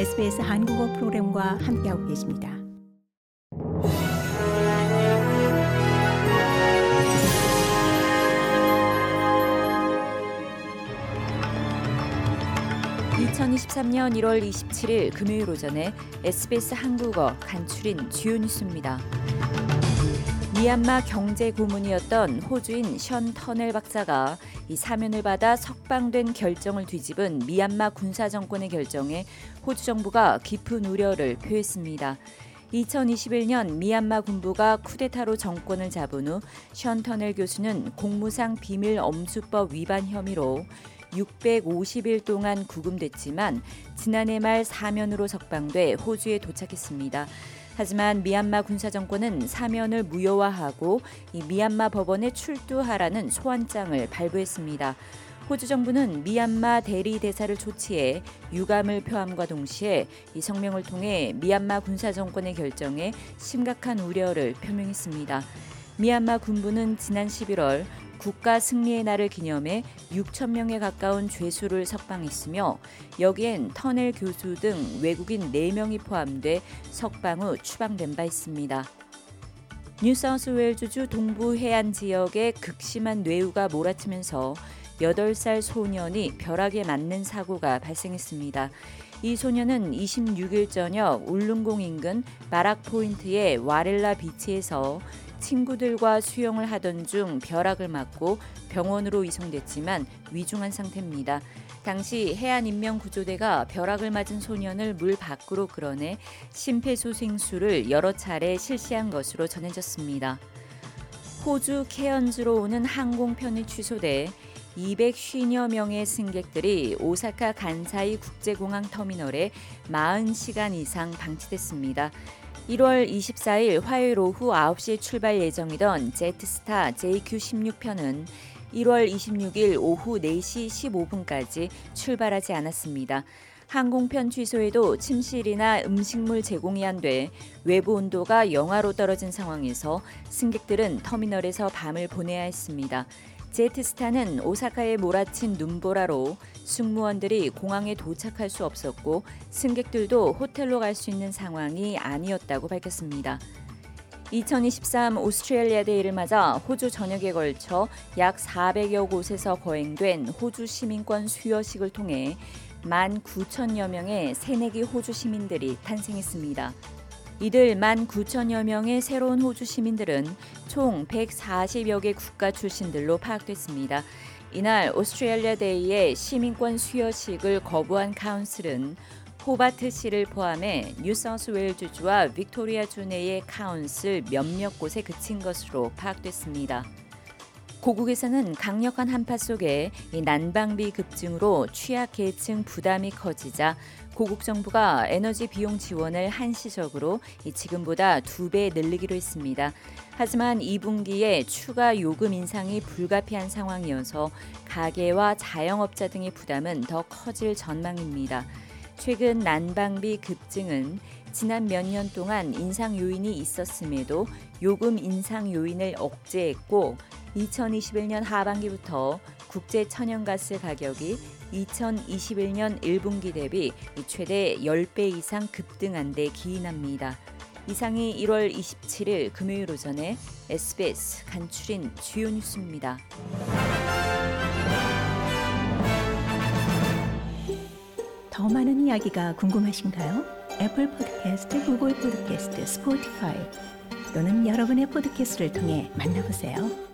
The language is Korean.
SBS 한국어 프로그램과 함께하고 계십니다. (2023년 1월 27일) 금요일 오전에 SBS 한국어 간추린 주요 뉴스입니다. 미얀마 경제 고문이었던 호주인 션 터넬 박사가 이 사면을 받아 석방된 결정을 뒤집은 미얀마 군사 정권의 결정에 호주 정부가 깊은 우려를 표했습니다. 2021년 미얀마 군부가 쿠데타로 정권을 잡은 후 션 터넬 교수는 공무상 비밀 엄수법 위반 혐의로 650일 동안 구금됐지만 지난해 말 사면으로 석방돼 호주에 도착했습니다. 하지만 미얀마 군사 정권은 사면을 무효화하고 이 미얀마 법원에 출두하라는 소환장을 발부했습니다. 호주 정부는 미얀마 대리 대사를 조치해 유감을 표함과 동시에 이 성명을 통해 미얀마 군사 정권의 결정에 심각한 우려를 표명했습니다. 미얀마 군부는 지난 11월 국가 승리의 날을 기념해 6천 명에 가까운 죄수를 석방했으며 여기엔 터넬 교수 등 외국인 4명이 포함돼 석방 후 추방된 바 있습니다. 뉴사우스웨일즈주 동부 해안 지역에 극심한 뇌우가 몰아치면서 8살 소년이 벼락에 맞는 사고가 발생했습니다. 이 소년은 26일 저녁 울릉공 인근 마락 포인트의 와렐라 비치에서 친구들과 수영을 하던 중 벼락을 맞고 병원으로 이송됐지만 위중한 상태입니다. 당시 해안인명구조대가 벼락을 맞은 소년을 물 밖으로 끌어내 심폐소생술을 여러 차례 실시한 것으로 전해졌습니다. 호주 케언즈로 오는 항공편이 취소돼 250여 명의 승객들이 오사카 간사이 국제공항 터미널에 40시간 이상 방치됐습니다. 1월 24일 화요일 오후 9시에 출발 예정이던 제트스타 JQ16편은 1월 26일 오후 4시 15분까지 출발하지 않았습니다. 항공편 취소에도 침실이나 음식물 제공이 안 돼 외부 온도가 영하로 떨어진 상황에서 승객들은 터미널에서 밤을 보내야 했습니다. 제트스타는 오사카에 몰아친 눈보라로 승무원들이 공항에 도착할 수 없었고 승객들도 호텔로 갈 수 있는 상황이 아니었다고 밝혔습니다. 2023 오스트레일리아 데이를 맞아 호주 전역에 걸쳐 약 400여 곳에서 거행된 호주 시민권 수여식을 통해 1만 9천여 명의 새내기 호주 시민들이 탄생했습니다. 이들 1만 9천여 명의 새로운 호주 시민들은 총 140여 개 국가 출신들로 파악됐습니다. 이날 Australia Day의 시민권 수여식을 거부한 council은 호바트 시를 포함해 뉴사우스웨일즈주와 빅토리아 주 내의 council 몇몇 곳에 그친 것으로 파악됐습니다. 고국에서는 강력한 한파 속에 난방비 급증으로 취약 계층 부담이 커지자 고국 정부가 에너지 비용 지원을 한시적으로 지금보다 두 배 늘리기로 했습니다. 하지만 2분기에 추가 요금 인상이 불가피한 상황이어서 가계와 자영업자 등의 부담은 더 커질 전망입니다. 최근 난방비 급증은 지난 몇 년 동안 인상 요인이 있었음에도 요금 인상 요인을 억제했고 2021년 하반기부터 국제 천연가스 가격이 2021년 1분기 대비 최대 10배 이상 급등한 데 기인합니다. 이상이 1월 27일 금요일 오전에 SBS 간추린 주요 뉴스입니다. 더 많은 이야기가 궁금하신가요? 애플 포드캐스트, 구글 포드캐스트, 스포티파이 또는 여러분의 포드캐스트를 통해 만나보세요.